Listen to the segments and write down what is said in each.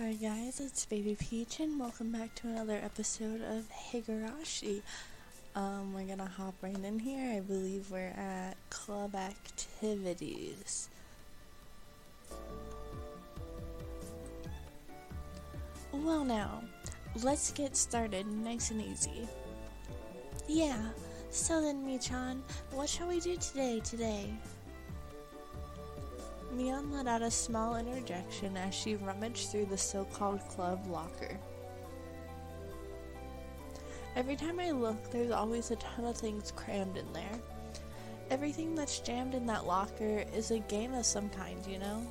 Hi guys, it's Baby Peach and welcome back to another episode of Higurashi. Um, we're gonna hop right in here. I believe we're at club activities. Well now, let's get started nice and easy. Yeah, so then Michan, what shall we do today today? Mion let out a small interjection as she rummaged through the so called club locker. Every time I look, there's always a ton of things crammed in there. Everything that's jammed in that locker is a game of some kind, you know?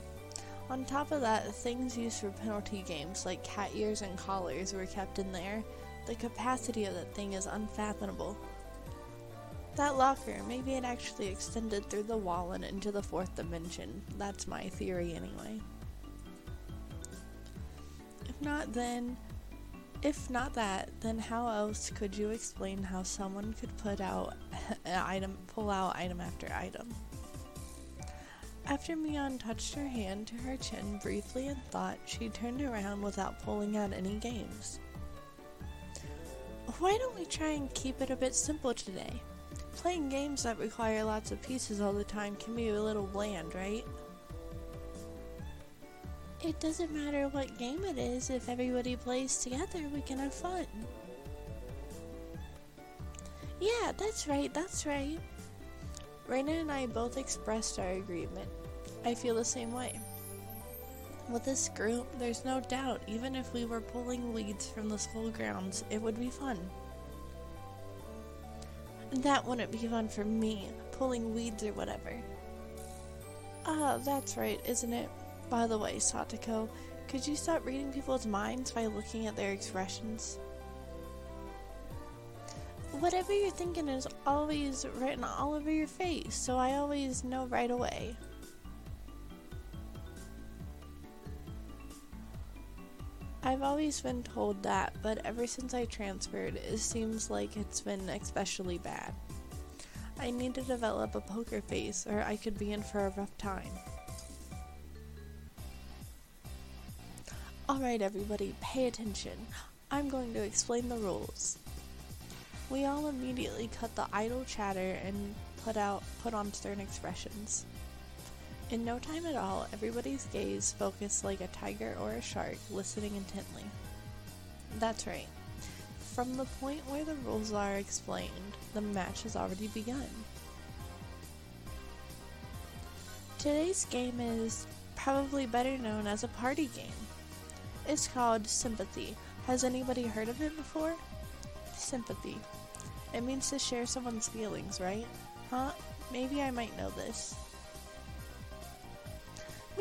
On top of that, things used for penalty games like cat ears and collars were kept in there. The capacity of that thing is unfathomable. That locker, maybe it actually extended through the wall and into the fourth dimension. That's my theory, anyway. If not, then. If not that, then how else could you explain how someone could put out item, pull out item after item? After Mion touched her hand to her chin briefly in thought, she turned around without pulling out any games. Why don't we try and keep it a bit simple today? Playing games that require lots of pieces all the time can be a little bland, right? It doesn't matter what game it is, if everybody plays together, we can have fun. Yeah, that's right, that's right. Raina and I both expressed our agreement. I feel the same way. With this group, there's no doubt, even if we were pulling weeds from the school grounds, it would be fun. That wouldn't be fun for me, pulling weeds or whatever. Ah, that's right, isn't it? By the way, Satoko, could you stop reading people's minds by looking at their expressions? Whatever you're thinking is always written all over your face, so I always know right away. I've always been told that, but ever since I transferred, it seems like it's been especially bad. I need to develop a poker face, or I could be in for a rough time. Alright, everybody, pay attention. I'm going to explain the rules. We all immediately cut the idle chatter and put out put on stern expressions. In no time at all, everybody's gaze focused like a tiger or a shark, listening intently. That's right. From the point where the rules are explained, the match has already begun. Today's game is probably better known as a party game. It's called Sympathy. Has anybody heard of it before? Sympathy. It means to share someone's feelings, right? Huh? Maybe I might know this.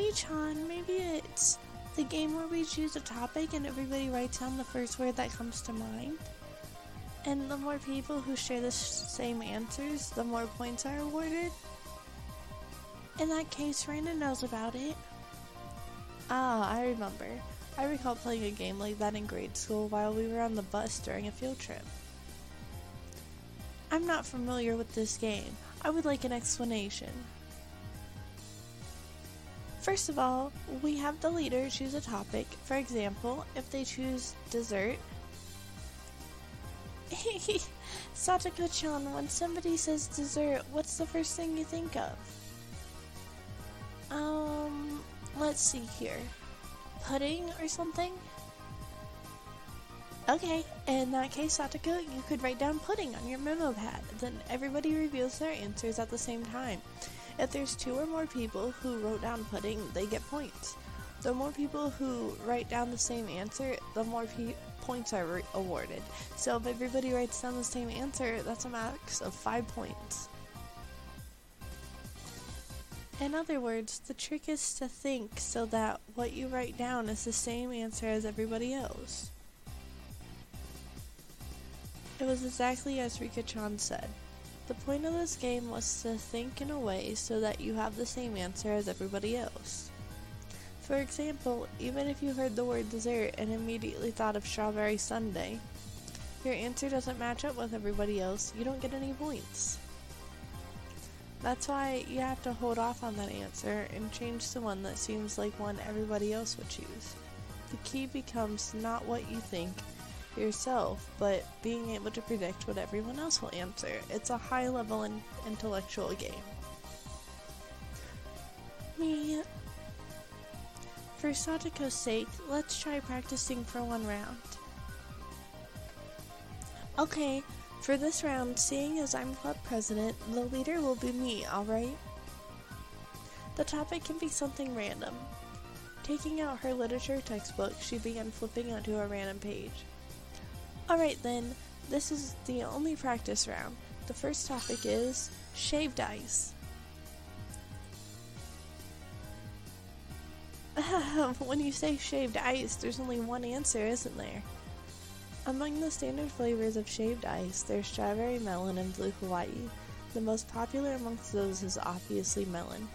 Michan, maybe it's the game where we choose a topic and everybody writes down the first word that comes to mind. And the more people who share the same answers, the more points are awarded. In that case, Raina knows about it. Ah, I remember. I recall playing a game like that in grade school while we were on the bus during a field trip. I'm not familiar with this game. I would like an explanation. First of all, we have the leader choose a topic. For example, if they choose dessert. Satoko-chan, when somebody says dessert, what's the first thing you think of? Um, let's see here. Pudding or something? Okay, in that case, Satoko, you could write down pudding on your memo pad. Then everybody reveals their answers at the same time. If there's two or more people who wrote down pudding, they get points. The more people who write down the same answer, the more pe- points are re- awarded. So if everybody writes down the same answer, that's a max of 5 points. In other words, the trick is to think so that what you write down is the same answer as everybody else. It was exactly as Rika-chan said. The point of this game was to think in a way so that you have the same answer as everybody else. For example, even if you heard the word dessert and immediately thought of strawberry sundae, your answer doesn't match up with everybody else, you don't get any points. That's why you have to hold off on that answer and change to one that seems like one everybody else would choose. the key becomes not what you think yourself, but being able to predict what everyone else will answer. It's a high level in- intellectual game. Me. For Satoko's sake, let's try practicing for one round. Okay, for this round, seeing as I'm club president, the leader will be me, alright? The topic can be something random. Taking out her literature textbook, she began flipping onto a random page. Alright then, this is the only practice round. The first topic is shaved ice. when you say shaved ice, there's only one answer, isn't there? Among the standard flavors of shaved ice, there's strawberry melon and blue Hawaii. The most popular amongst those is obviously melon.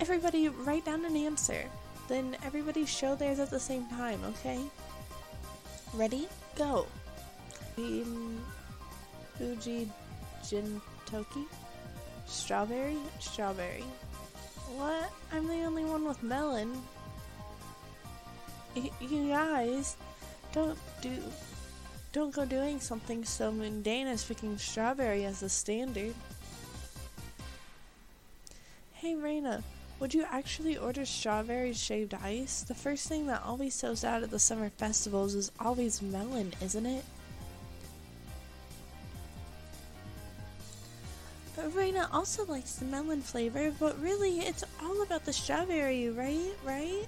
Everybody write down an answer. Then everybody show theirs at the same time, okay? Ready? Go. Um, Uji Kintoki? Strawberry? Strawberry. What? I'm the only one with melon. Y- you guys, don't do, don't go doing something so mundane as picking strawberry as the standard. Hey, Reina, would you actually order strawberry shaved ice? The first thing that always sells out at the summer festivals is always melon, isn't it? But Reina also likes the melon flavor, but really it's all about the strawberry, right? Right?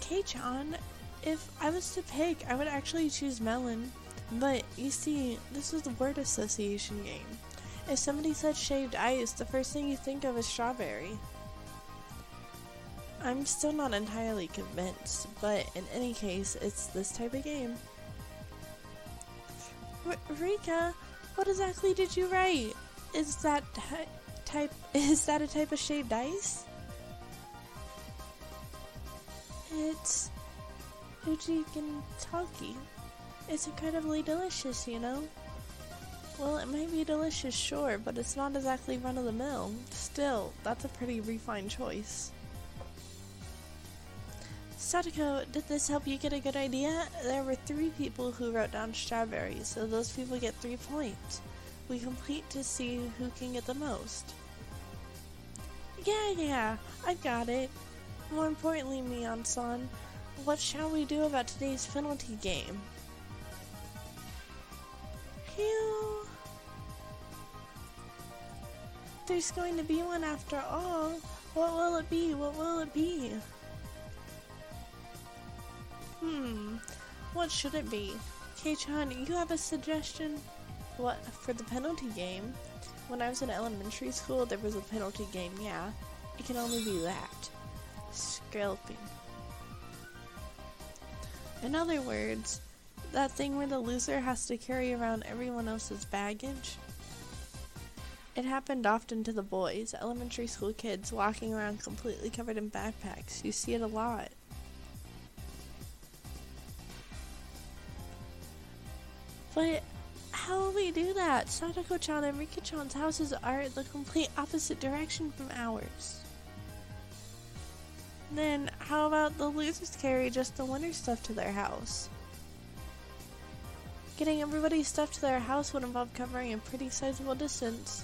Kei-chan, if I was to pick, I would actually choose melon. But you see, this is a word association game. If somebody said shaved ice, the first thing you think of is strawberry. I'm still not entirely convinced, but in any case, it's this type of game. R- Rika, what exactly did you write? Is that ty- type? Is that a type of shaved ice? It's Uji Kintoki. It's incredibly delicious, you know. Well, it might be delicious, sure, but it's not exactly run of the mill. Still, that's a pretty refined choice. Satoko, did this help you get a good idea? There were three people who wrote down strawberries, so those people get three points. We complete to see who can get the most. Yeah, yeah, I got it. More importantly, Mion-san, what shall we do about today's penalty game? Phew. There's going to be one after all. What will it be? What will it be? Hmm, what should it be? Kei-chan, you have a suggestion? What, for the penalty game? When I was in elementary school, there was a penalty game, yeah. It can only be that. Scalping. In other words, that thing where the loser has to carry around everyone else's baggage? It happened often to the boys, elementary school kids walking around completely covered in backpacks. You see it a lot. But how will we do that? Satoko-chan and Rika-chan's houses are the complete opposite direction from ours. Then how about the losers carry just the winner stuff to their house? Getting everybody's stuff to their house would involve covering a pretty sizable distance.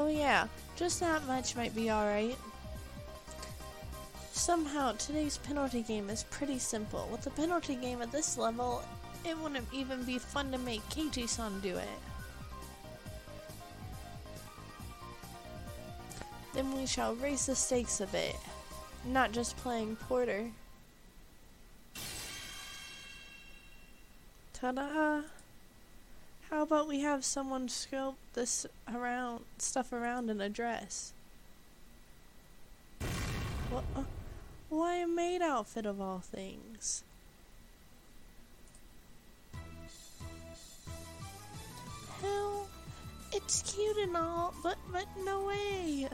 Oh yeah, just that much might be alright. Somehow, today's penalty game is pretty simple. With a penalty game at this level, it wouldn't even be fun to make Keiichi-san do it. Then we shall raise the stakes a bit. Not just playing Porter. Ta-da! How about we have someone scope this around stuff around in a dress? What? Uh, why a maid outfit of all things? Hell, it's cute and all, but but no way.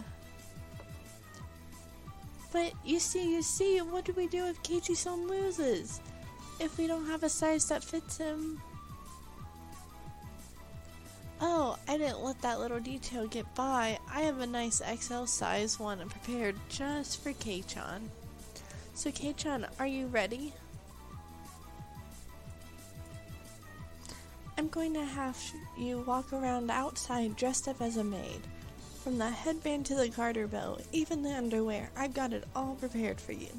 But you see, you see, what do we do if Keiichi-san loses? If we don't have a size that fits him? Oh, I didn't let that little detail get by. I have a nice XL size one prepared just for Kei-chan. So Kei-chan, are you ready? I'm going to have you walk around outside dressed up as a maid. From the headband to the garter belt, even the underwear, I've got it all prepared for you.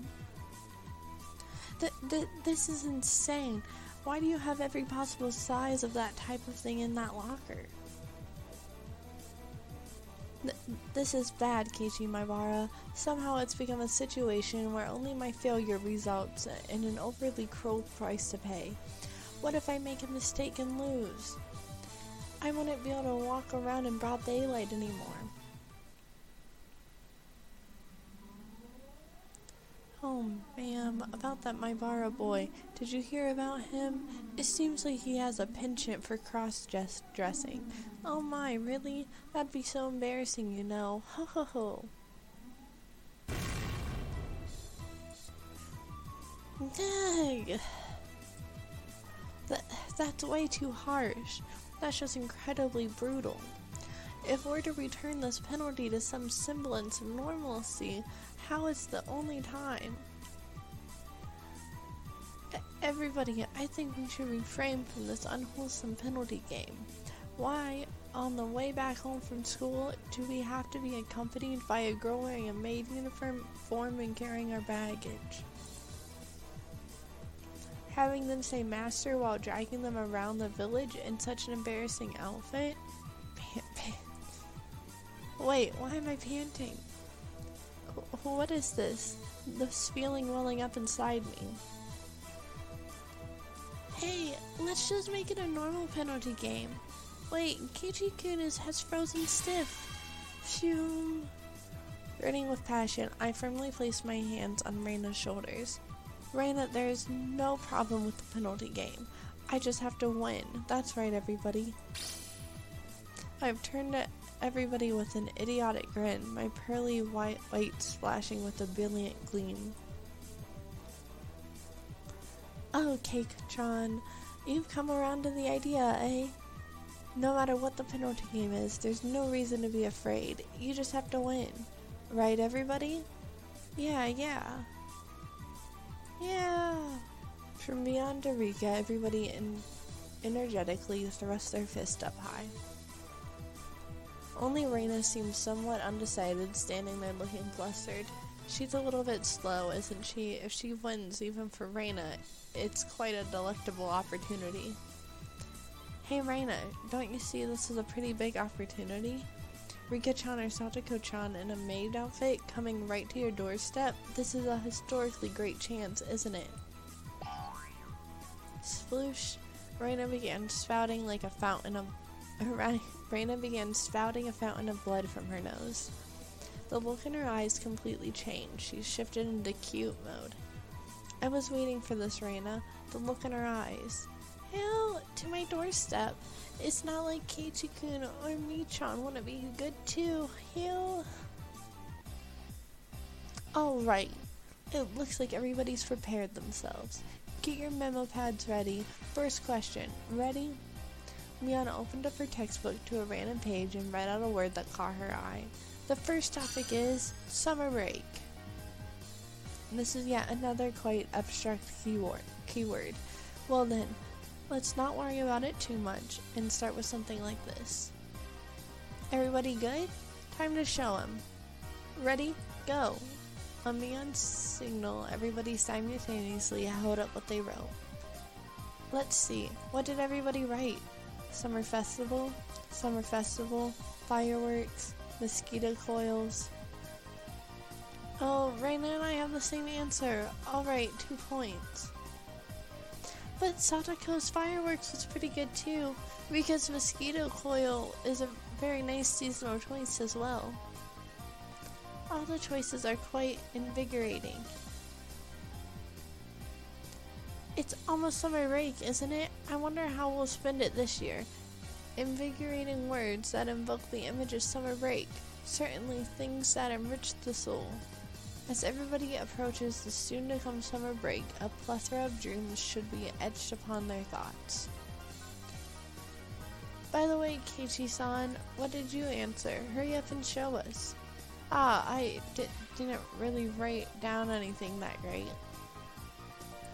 Th- th- this is insane. Why do you have every possible size of that type of thing in that locker? Th- this is bad, Keiichi Maebara. Somehow it's become a situation where only my failure results in an overly cruel price to pay. What if I make a mistake and lose? I wouldn't be able to walk around in broad daylight anymore. Oh, ma'am, about that Maebara boy. Did you hear about him? It seems like he has a penchant for cross dressing. Oh my, really? That'd be so embarrassing, you know. Ho ho ho. Dang. That, that's way too harsh. That's just incredibly brutal. If we're to return this penalty to some semblance of normalcy, how it's the only time? Everybody, I think we should refrain from this unwholesome penalty game. Why, on the way back home from school, do we have to be accompanied by a girl wearing a maid uniform form and carrying our baggage? Having them say master while dragging them around the village in such an embarrassing outfit? Pant, pant. Wait, why am I panting? What is this? This feeling welling up inside me. Hey, let's just make it a normal penalty game. Wait, Keiichi-kun is has frozen stiff. Phew. Grinning with passion, I firmly place my hands on Reina's shoulders. Reina, there's no problem with the penalty game. I just have to win. That's right, everybody. I've turned to everybody with an idiotic grin, my pearly white whites splashing with a brilliant gleam. Oh, Kei-chan, you've come around to the idea, eh? No matter what the penalty game is, there's no reason to be afraid. You just have to win. Right, everybody? Yeah, yeah. Yeah. From beyond Eureka, everybody energetically thrust their fist up high. Only Reina seems somewhat undecided, standing there looking flustered. She's a little bit slow, isn't she? If she wins, even for Reina, it's quite a delectable opportunity. Hey Reina, don't you see this is a pretty big opportunity? Rika-chan or Satoko-chan in a maid outfit coming right to your doorstep? This is a historically great chance, isn't it? Sploosh! Reina began spouting like a fountain of... Reina began spouting a fountain of blood from her nose. The look in her eyes completely changed. She shifted into cute mode. I was waiting for this, Reina. The look in her eyes. Hell, to my doorstep. It's not like Keiichi-kun or Michan want to be good too. Hell. Alright. It looks like everybody's prepared themselves. Get your memo pads ready. First question. Ready? Mion opened up her textbook to a random page and read out a word that caught her eye. The first topic is summer break. This is yet another quite abstract keyword. Keyword. Well then, let's not worry about it too much and start with something like this. Everybody good? Time to show 'em. Ready? Go. On Mion's signal, everybody simultaneously held up what they wrote. Let's see. What did everybody write? Summer festival, summer festival, fireworks, mosquito coils. Oh, Reina and I have the same answer. Alright, two points. But Satoko's fireworks was pretty good too, because mosquito coil is a very nice seasonal choice as well. All the choices are quite invigorating. It's almost summer break, isn't it? I wonder how we'll spend it this year. Invigorating words that invoke the image of summer break. Certainly things that enrich the soul. As everybody approaches the soon to come summer break, a plethora of dreams should be etched upon their thoughts. By the way, Keiichi-san, what did you answer? Hurry up and show us. Ah, I di didn't really write down anything that great.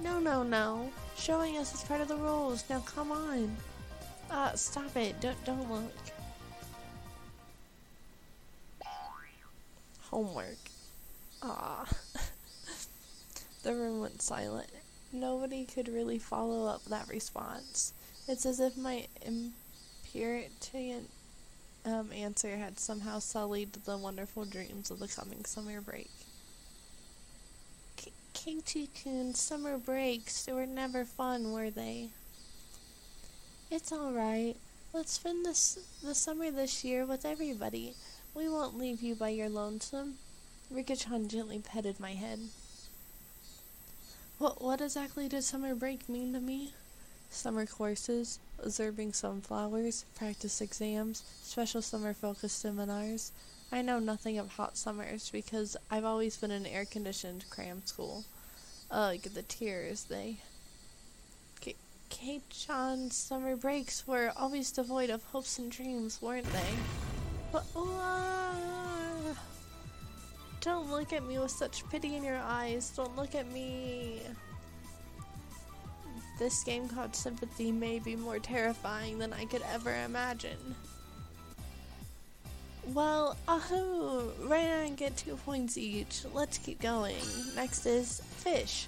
No, no, no. Showing us is part of the rules. Now come on. Ah, stop it. Don't, don't look. Homework. Ah. the room went silent. Nobody could really follow up that response. It's as if my imperitant um, answer had somehow sullied the wonderful dreams of the coming summer break. Keiichi-kun, summer breaks, they were never fun, were they? It's alright. Let's spend this, the summer this year with everybody. We won't leave you by your lonesome. Rika-chan gently petted my head. What, what exactly does summer break mean to me? Summer courses, observing sunflowers, practice exams, special summer focus seminars. I know nothing of hot summers because I've always been in air conditioned cram school. Ugh, the tears, they. Kei-chan's summer breaks were always devoid of hopes and dreams, weren't they? But, uh, don't look at me with such pity in your eyes. Don't look at me. This game called Sympathy may be more terrifying than I could ever imagine. Well, ahoo! Right and get two points each. Let's keep going. Next is fish.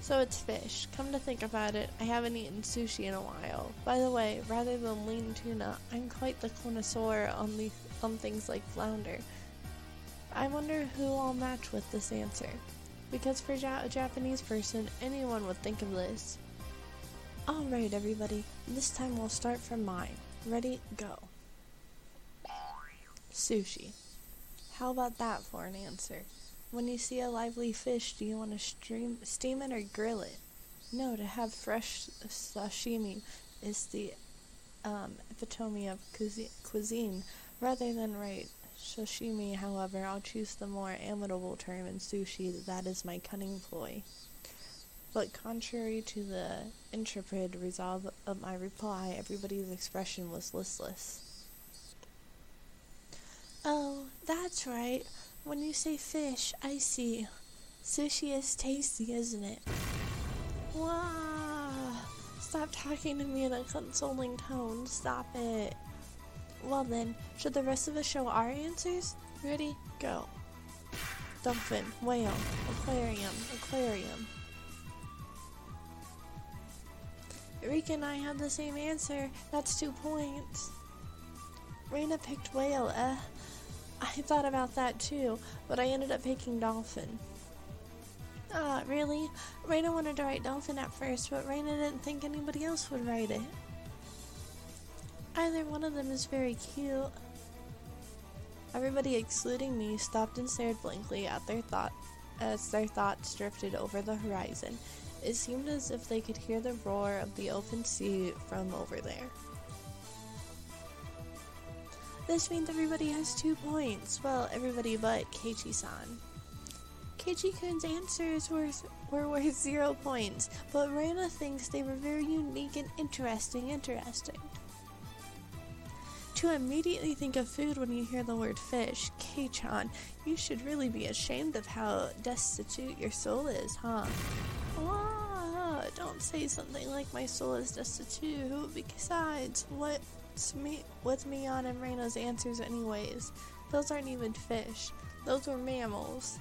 So it's fish. Come to think about it, I haven't eaten sushi in a while. By the way, rather than lean tuna, I'm quite the connoisseur on the on things like flounder. I wonder who I'll match with this answer. Because for ja a Japanese person, anyone would think of this. Alright, everybody, this time we'll start from mine. Ready, go. Sushi. How about that for an answer? When you see a lively fish, do you want to stream, steam it or grill it? No, to have fresh sashimi is the um, epitome of cuisine rather than right sashimi. However, I'll choose the more amiable term in sushi. That is my cunning ploy. But contrary to the intrepid resolve of my reply, everybody's expression was listless. Oh, that's right. When you say fish, I see. Sushi is tasty, isn't it? Wow! Stop talking to me in a consoling tone. Stop it. Well then, should the rest of us show our answers? Ready? Go. Dolphin, whale, aquarium, aquarium. Rika and I had the same answer. That's two points. Raina picked whale, eh? I thought about that too, but I ended up picking dolphin. Ah, really? Raina wanted to write dolphin at first, but Raina didn't think anybody else would write it. Either one of them is very cute. Everybody excluding me stopped and stared blankly at their thought as their thoughts drifted over the horizon. It seemed as if they could hear the roar of the open sea from over there. This means everybody has two points. Well, everybody but Keiichi-san. Keiichi-kun's answers were, were worth zero points, but Raina thinks they were very unique and interesting. Interesting. To immediately think of food when you hear the word fish, Kei-chan, you should really be ashamed of how destitute your soul is, huh? Ah, don't say something like my soul is destitute. Besides, what What's me, on and Reina's answers anyways? Those aren't even fish. Those were mammals.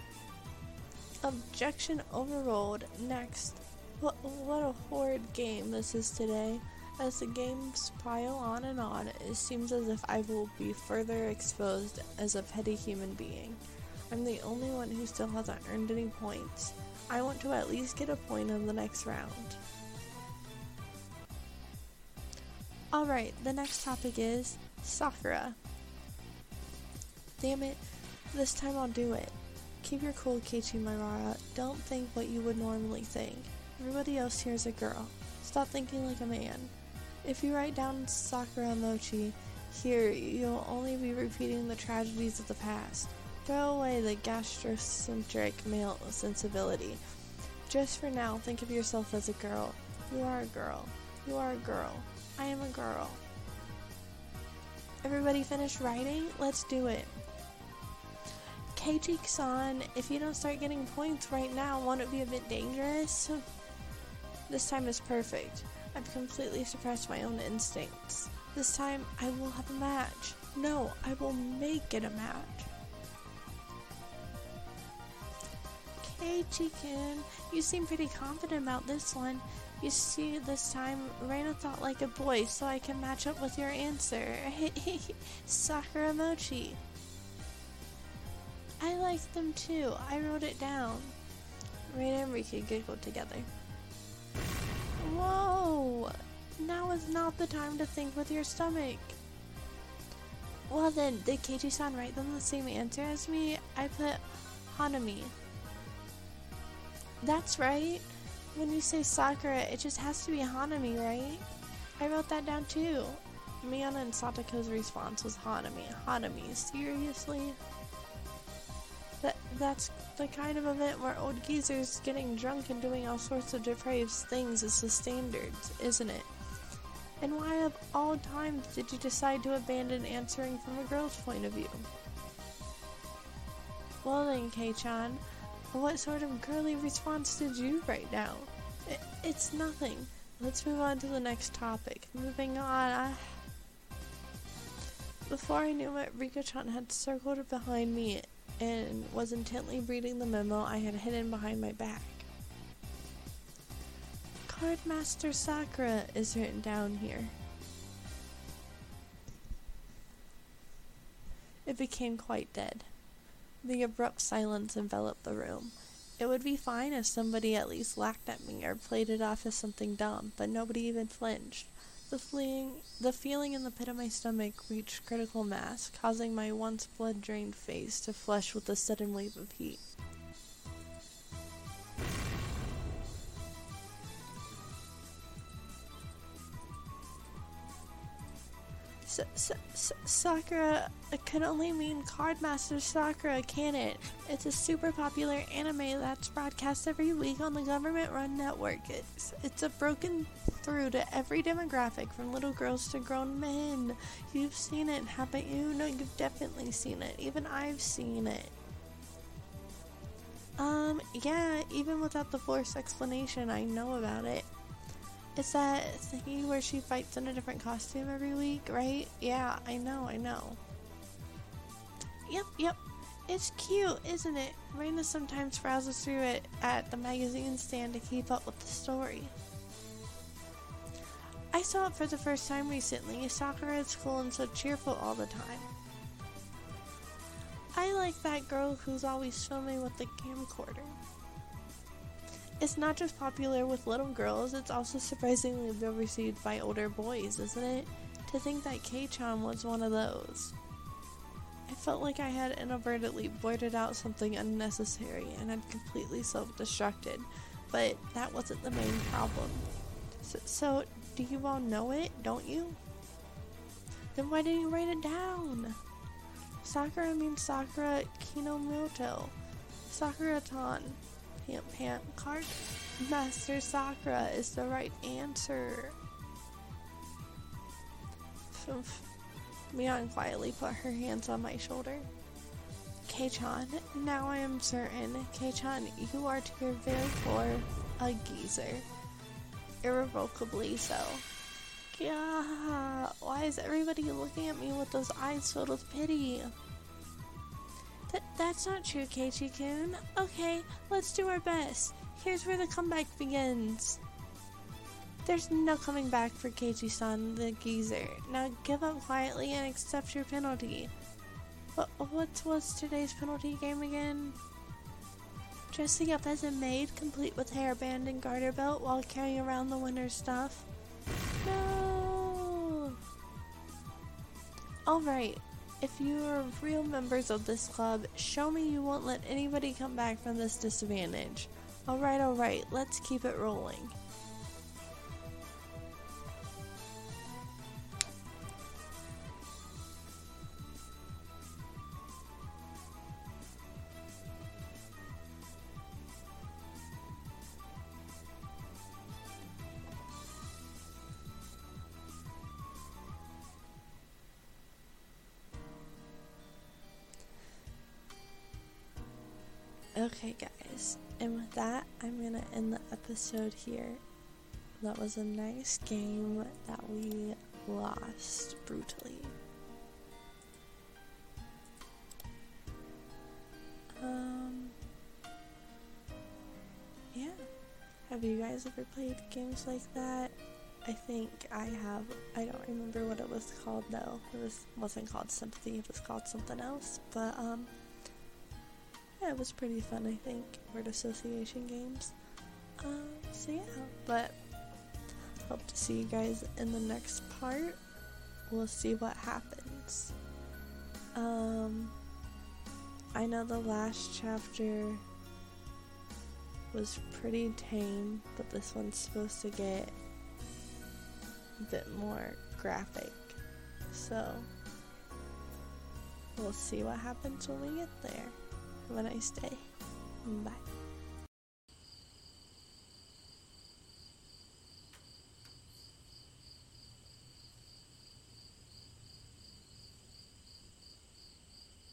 Objection overruled. Next. What, what a horrid game this is today. As the games pile on and on, it seems as if I will be further exposed as a petty human being. I'm the only one who still hasn't earned any points. I want to at least get a point in the next round. Alright, the next topic is Sakura. Damn it, this time I'll do it. Keep your cool, Keiichi Maebara. Don't think what you would normally think. Everybody else here is a girl. Stop thinking like a man. If you write down Sakura Mochi here, you'll only be repeating the tragedies of the past. Throw away the gastrocentric male sensibility. Just for now, think of yourself as a girl. You are a girl. You are a girl. I am a girl. Everybody finished writing? Let's do it. Keiichi-san, if you don't start getting points right now, won't it be a bit dangerous? This time is perfect. I've completely suppressed my own instincts. This time, I will have a match. No, I will make it a match. Keiichi-kun, you seem pretty confident about this one. You see, this time, Reina thought like a boy, so I can match up with your answer. Sakura Mochi. I like them too. I wrote it down. Reina and Rika giggled together. Whoa! Now is not the time to think with your stomach. Well then, did Keiichi-san write them the same answer as me? I put Hanami. That's right. When you say Sakura, it just has to be Hanami, right? I wrote that down too. Miyana and Satoko's response was Hanami. Hanami, seriously? That that's the kind of event where old geezers getting drunk and doing all sorts of depraved things is the standard, isn't it? And why of all times did you decide to abandon answering from a girl's point of view? Well then, Kei-chan, what sort of girly response did you write now? It, it's nothing. Let's move on to the next topic. Moving on, I... Before I knew it, Rika-chan had circled behind me and was intently reading the memo I had hidden behind my back. Cardmaster Sakura is written down here. It became quite dead. The abrupt silence enveloped the room. It would be fine if somebody at least laughed at me or played it off as something dumb, but nobody even flinched. The feeling, the feeling in the pit of my stomach reached critical mass, causing my once blood-drained face to flush with a sudden wave of heat. Sakura can only mean Cardmaster Sakura, can it? It's a super popular anime that's broadcast every week on the government run network. It's, it's a broken through to every demographic, from little girls to grown men. You've seen it, haven't you? No, you've definitely seen it. Even I've seen it. Um, yeah, even without the forced explanation, I know about it. It's that thingy where she fights in a different costume every week, right? Yeah, I know, I know. Yep, yep. It's cute, isn't it? Reina sometimes browses through it at the magazine stand to keep up with the story. I saw it for the first time recently. Sakura at school and so cheerful all the time. I like that girl who's always filming with the camcorder. It's not just popular with little girls, it's also surprisingly well received by older boys, isn't it? To think that Kei-chan was one of those. I felt like I had inadvertently blurted out something unnecessary and had completely self-destructed, but that wasn't the main problem. So, so, do you all know it, don't you? Then why didn't you write it down? Sakura means Sakura Kinomoto. Sakura-tan. Pant Pant card. Master Sakura is the right answer. Mion quietly put her hands on my shoulder. Kei-chan, now I am certain. Kei-chan, you are to your very core a geezer. Irrevocably so. Yeah, why is everybody looking at me with those eyes filled with pity? Th that's not true, Keiichi-kun. Okay, let's do our best. Here's where the comeback begins. There's no coming back for Keiichi-san, the geezer. Now give up quietly and accept your penalty. What, what was today's penalty game again? Dressing up as a maid, complete with hairband and garter belt while carrying around the winner's stuff. No! Alright, if you are real members of this club, show me you won't let anybody come back from this disadvantage. Alright, alright, let's keep it rolling. Okay, guys, and with that, I'm gonna end the episode here. That was a nice game that we lost brutally. Um, yeah. Have you guys ever played games like that? I think I have. I don't remember what it was called though. It was wasn't called Sympathy. It was called something else. But um, yeah, it was pretty fun. I think word association games. Um, so yeah, but hope to see you guys in the next part. We'll see what happens. Um, I know the last chapter was pretty tame, but this one's supposed to get a bit more graphic. So, we'll see what happens when we get there. Have a nice day. Bye.